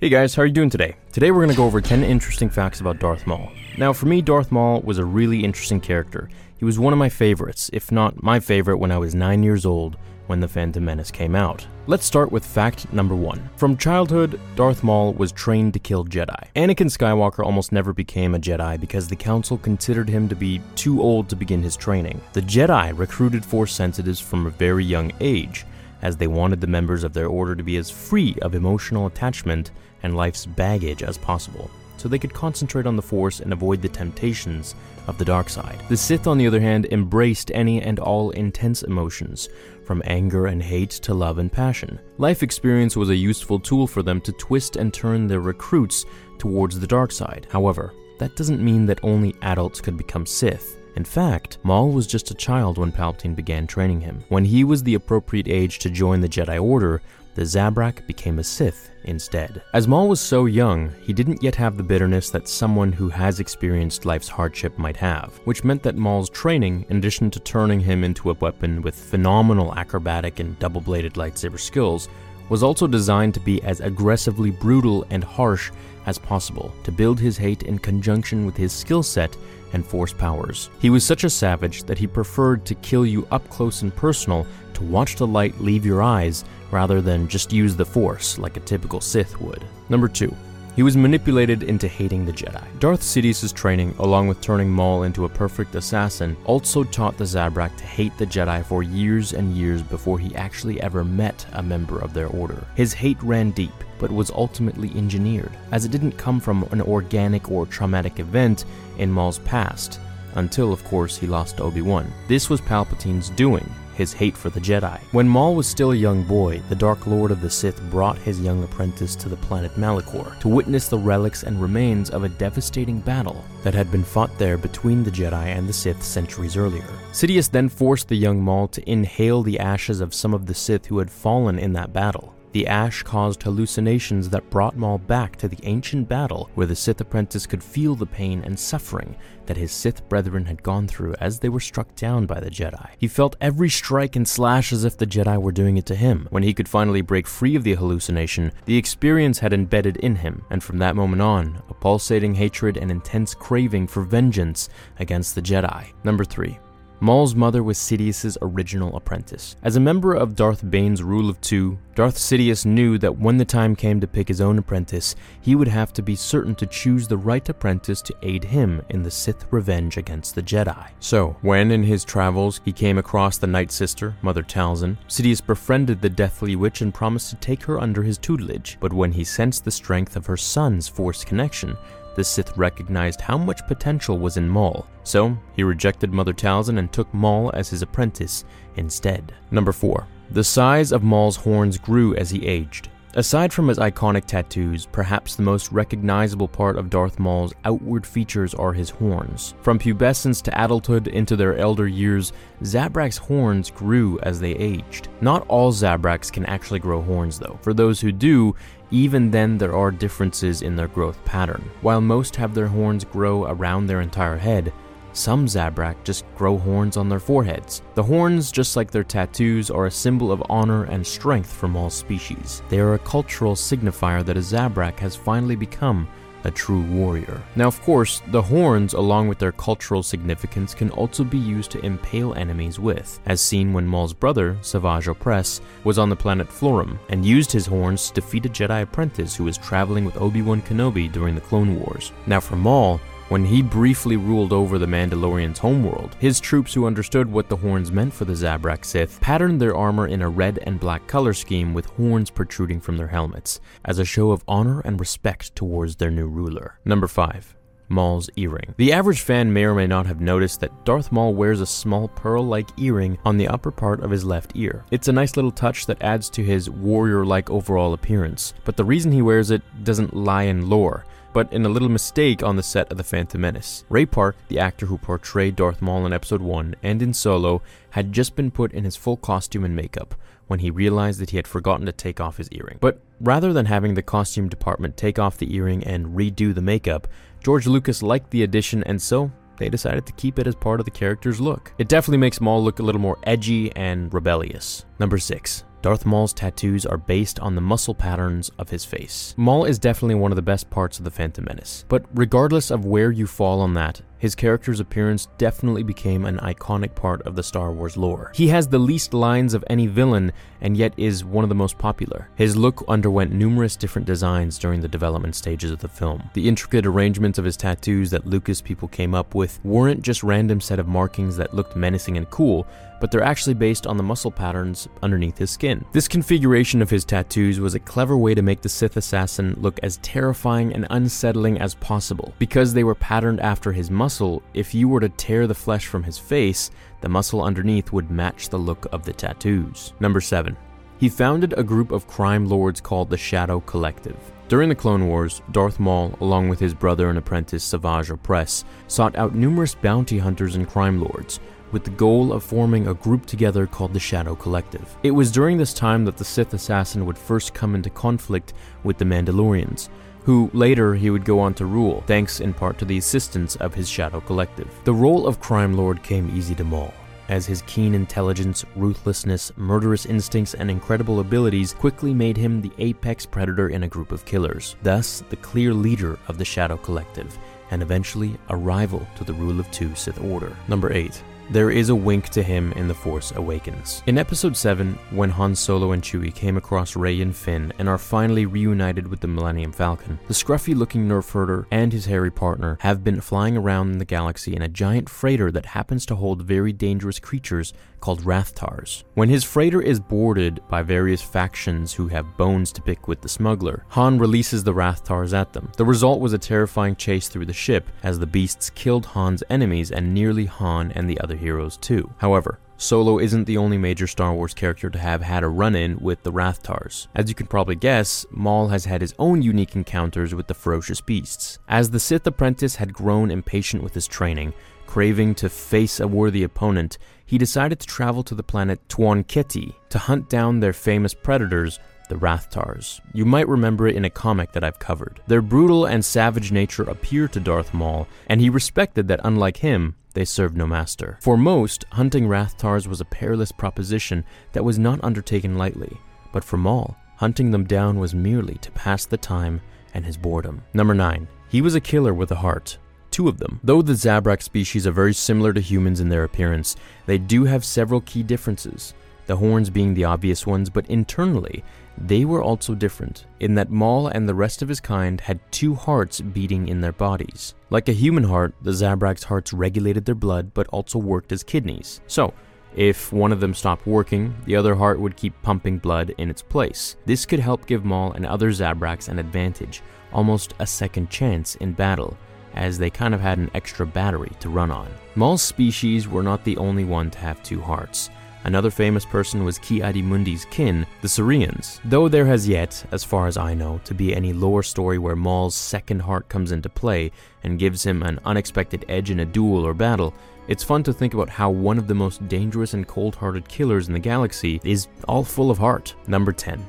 Hey guys, how are you doing today? Today we're going to go over 10 interesting facts about Darth Maul. Now, for me, Darth Maul was a really interesting character. He was one of my favorites, if not my favorite, when I was 9 years old when The Phantom Menace came out. Let's start with fact number one. From childhood, Darth Maul was trained to kill Jedi. Anakin Skywalker almost never became a Jedi because the Council considered him to be too old to begin his training. The Jedi recruited Force sensitives from a very young age, as they wanted the members of their order to be as free of emotional attachment and life's baggage as possible so they could concentrate on the Force and avoid the temptations of the dark side. The Sith, on the other hand, embraced any and all intense emotions, from anger and hate to love and passion. Life experience was a useful tool for them to twist and turn their recruits towards the dark side. However, that doesn't mean that only adults could become Sith. In fact, Maul was just a child when Palpatine began training him. When he was the appropriate age to join the Jedi Order, the Zabrak became a Sith instead. As Maul was so young, he didn't yet have the bitterness that someone who has experienced life's hardship might have, which meant that Maul's training, in addition to turning him into a weapon with phenomenal acrobatic and double bladed lightsaber skills, was also designed to be as aggressively brutal and harsh as possible, to build his hate in conjunction with his skill set and force powers. He was such a savage that he preferred to kill you up close and personal to watch the light leave your eyes rather than just use the Force like a typical Sith would. Number 2. He was manipulated into hating the Jedi. Darth Sidious's training, along with turning Maul into a perfect assassin, also taught the Zabrak to hate the Jedi for years and years before he actually ever met a member of their order. His hate ran deep, but was ultimately engineered, as it didn't come from an organic or traumatic event in Maul's past, until, of course, he lost Obi Wan. This was Palpatine's doing, his hate for the Jedi. When Maul was still a young boy, the Dark Lord of the Sith brought his young apprentice to the planet Malachor to witness the relics and remains of a devastating battle that had been fought there between the Jedi and the Sith centuries earlier. Sidious then forced the young Maul to inhale the ashes of some of the Sith who had fallen in that battle. The ash caused hallucinations that brought Maul back to the ancient battle where the Sith apprentice could feel the pain and suffering that his Sith brethren had gone through as they were struck down by the Jedi. He felt every strike and slash as if the Jedi were doing it to him. When he could finally break free of the hallucination, the experience had embedded in him, and from that moment on, a pulsating hatred and intense craving for vengeance against the Jedi. Number 3. Maul's mother was Sidious's original apprentice. As a member of Darth Bane's Rule of Two, Darth Sidious knew that when the time came to pick his own apprentice, he would have to be certain to choose the right apprentice to aid him in the Sith revenge against the Jedi. So, when in his travels he came across the Night Sister, Mother Talzin, Sidious befriended the Deathly Witch and promised to take her under his tutelage. But when he sensed the strength of her son's Force connection, the Sith recognized how much potential was in Maul, so he rejected Mother Talzin and took Maul as his apprentice instead. Number 4. The size of Maul's horns grew as he aged. Aside from his iconic tattoos, perhaps the most recognizable part of Darth Maul's outward features are his horns. From pubescence to adulthood into their elder years, Zabrak's horns grew as they aged. Not all Zabraks can actually grow horns though. For those who do, even then there are differences in their growth pattern. While most have their horns grow around their entire head, some Zabrak just grow horns on their foreheads. The horns, just like their tattoos, are a symbol of honor and strength from all species. They are a cultural signifier that a Zabrak has finally become a true warrior. Now, of course, the horns, along with their cultural significance, can also be used to impale enemies with, as seen when Maul's brother, Savage Opress, was on the planet Florrum and used his horns to defeat a Jedi apprentice who was traveling with Obi-Wan Kenobi during the Clone Wars. Now, for Maul, when he briefly ruled over the Mandalorian's homeworld, his troops who understood what the horns meant for the Zabrak Sith patterned their armor in a red and black color scheme with horns protruding from their helmets, as a show of honor and respect towards their new ruler. Number 5. Maul's earring. The average fan may or may not have noticed that Darth Maul wears a small pearl like earring on the upper part of his left ear. It's a nice little touch that adds to his warrior like overall appearance, but the reason he wears it doesn't lie in lore but in a little mistake on the set of The Phantom Menace. Ray Park, the actor who portrayed Darth Maul in Episode 1 and in Solo, had just been put in his full costume and makeup when he realized that he had forgotten to take off his earring. But rather than having the costume department take off the earring and redo the makeup, George Lucas liked the addition and so they decided to keep it as part of the character's look. It definitely makes Maul look a little more edgy and rebellious. Number 6. Darth Maul's tattoos are based on the muscle patterns of his face. Maul is definitely one of the best parts of the Phantom Menace, but regardless of where you fall on that, his character's appearance definitely became an iconic part of the Star Wars lore. He has the least lines of any villain and yet is one of the most popular. His look underwent numerous different designs during the development stages of the film. The intricate arrangements of his tattoos that Lucas people came up with weren't just random set of markings that looked menacing and cool, but they're actually based on the muscle patterns underneath his skin. This configuration of his tattoos was a clever way to make the Sith assassin look as terrifying and unsettling as possible. Because they were patterned after his muscle, if you were to tear the flesh from his face, the muscle underneath would match the look of the tattoos. Number 7. He founded a group of crime lords called the Shadow Collective. During the Clone Wars, Darth Maul, along with his brother and apprentice Savage Opress, sought out numerous bounty hunters and crime lords, with the goal of forming a group together called the Shadow Collective. It was during this time that the Sith assassin would first come into conflict with the Mandalorians, who later he would go on to rule, thanks in part to the assistance of his Shadow Collective. The role of Crime Lord came easy to Maul as his keen intelligence, ruthlessness, murderous instincts, and incredible abilities quickly made him the apex predator in a group of killers, thus, the clear leader of the Shadow Collective, and eventually a rival to the Rule of Two Sith Order. Number 8 there is a wink to him in The Force Awakens. In Episode 7, when Han Solo and Chewie came across Rey and Finn and are finally reunited with the Millennium Falcon, the scruffy looking nerf herder and his hairy partner have been flying around in the galaxy in a giant freighter that happens to hold very dangerous creatures called Rathtars. When his freighter is boarded by various factions who have bones to pick with the smuggler, Han releases the Rathtars at them. The result was a terrifying chase through the ship as the beasts killed Han's enemies and nearly Han and the other heroes too. However, Solo isn't the only major Star Wars character to have had a run in with the Rathtars. As you can probably guess, Maul has had his own unique encounters with the ferocious beasts. As the Sith apprentice had grown impatient with his training, craving to face a worthy opponent, he decided to travel to the planet Twon Ketee to hunt down their famous predators, the Rathtars. You might remember it in a comic that I've covered. Their brutal and savage nature appeared to Darth Maul, and he respected that unlike him, they served no master. For most, hunting Rathtars was a perilous proposition that was not undertaken lightly, but for Maul, hunting them down was merely to pass the time and his boredom. Number 9. He was a killer with a heart. Two of them. Though the Zabrak species are very similar to humans in their appearance, they do have several key differences the horns being the obvious ones, but internally, they were also different, in that Maul and the rest of his kind had two hearts beating in their bodies. Like a human heart, the Zabrak's hearts regulated their blood but also worked as kidneys. So, if one of them stopped working, the other heart would keep pumping blood in its place. This could help give Maul and other Zabraks an advantage, almost a second chance in battle, as they kind of had an extra battery to run on. Maul's species were not the only one to have two hearts. Another famous person was Ki-Adi-Mundi's kin, the Cereans. Though there has yet, as far as I know, to be any lore story where Maul's second heart comes into play and gives him an unexpected edge in a duel or battle, it's fun to think about how one of the most dangerous and cold-hearted killers in the galaxy is all full of heart. Number 10.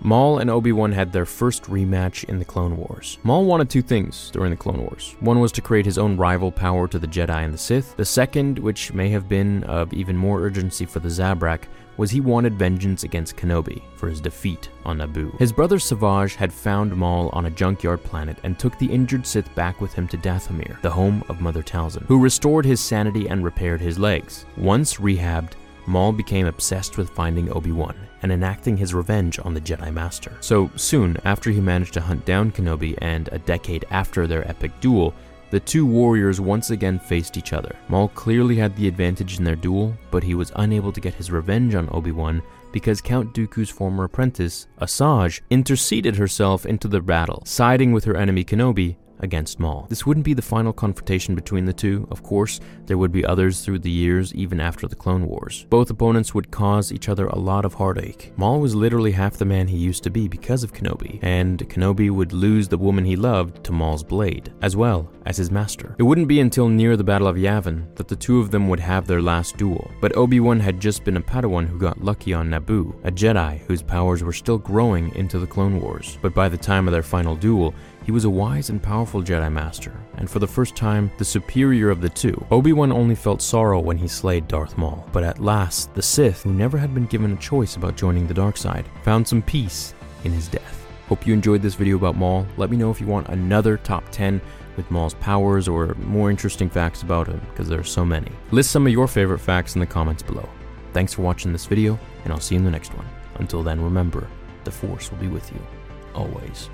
Maul and Obi-Wan had their first rematch in the Clone Wars. Maul wanted two things during the Clone Wars. One was to create his own rival power to the Jedi and the Sith. The second, which may have been of even more urgency for the Zabrak, was he wanted vengeance against Kenobi for his defeat on Naboo. His brother Savage had found Maul on a junkyard planet and took the injured Sith back with him to Dathomir, the home of Mother Talzin, who restored his sanity and repaired his legs. Once rehabbed, Maul became obsessed with finding Obi-Wan and enacting his revenge on the Jedi Master. So soon after he managed to hunt down Kenobi and a decade after their epic duel, the two warriors once again faced each other. Maul clearly had the advantage in their duel, but he was unable to get his revenge on Obi-Wan because Count Dooku's former apprentice, Asajj, interceded herself into the battle, siding with her enemy Kenobi against Maul. This wouldn't be the final confrontation between the two, of course, there would be others through the years, even after the Clone Wars. Both opponents would cause each other a lot of heartache. Maul was literally half the man he used to be because of Kenobi, and Kenobi would lose the woman he loved to Maul's blade, as well as his master. It wouldn't be until near the Battle of Yavin that the two of them would have their last duel, but Obi-Wan had just been a Padawan who got lucky on Naboo, a Jedi whose powers were still growing into the Clone Wars. But by the time of their final duel, he was a wise and powerful Jedi Master, and for the first time, the superior of the two. Obi-Wan only felt sorrow when he slayed Darth Maul, but at last, the Sith, who never had been given a choice about joining the dark side, found some peace in his death. Hope you enjoyed this video about Maul. Let me know if you want another top 10 with Maul's powers or more interesting facts about him, because there are so many. List some of your favorite facts in the comments below. Thanks for watching this video, and I'll see you in the next one. Until then, remember, the Force will be with you, always.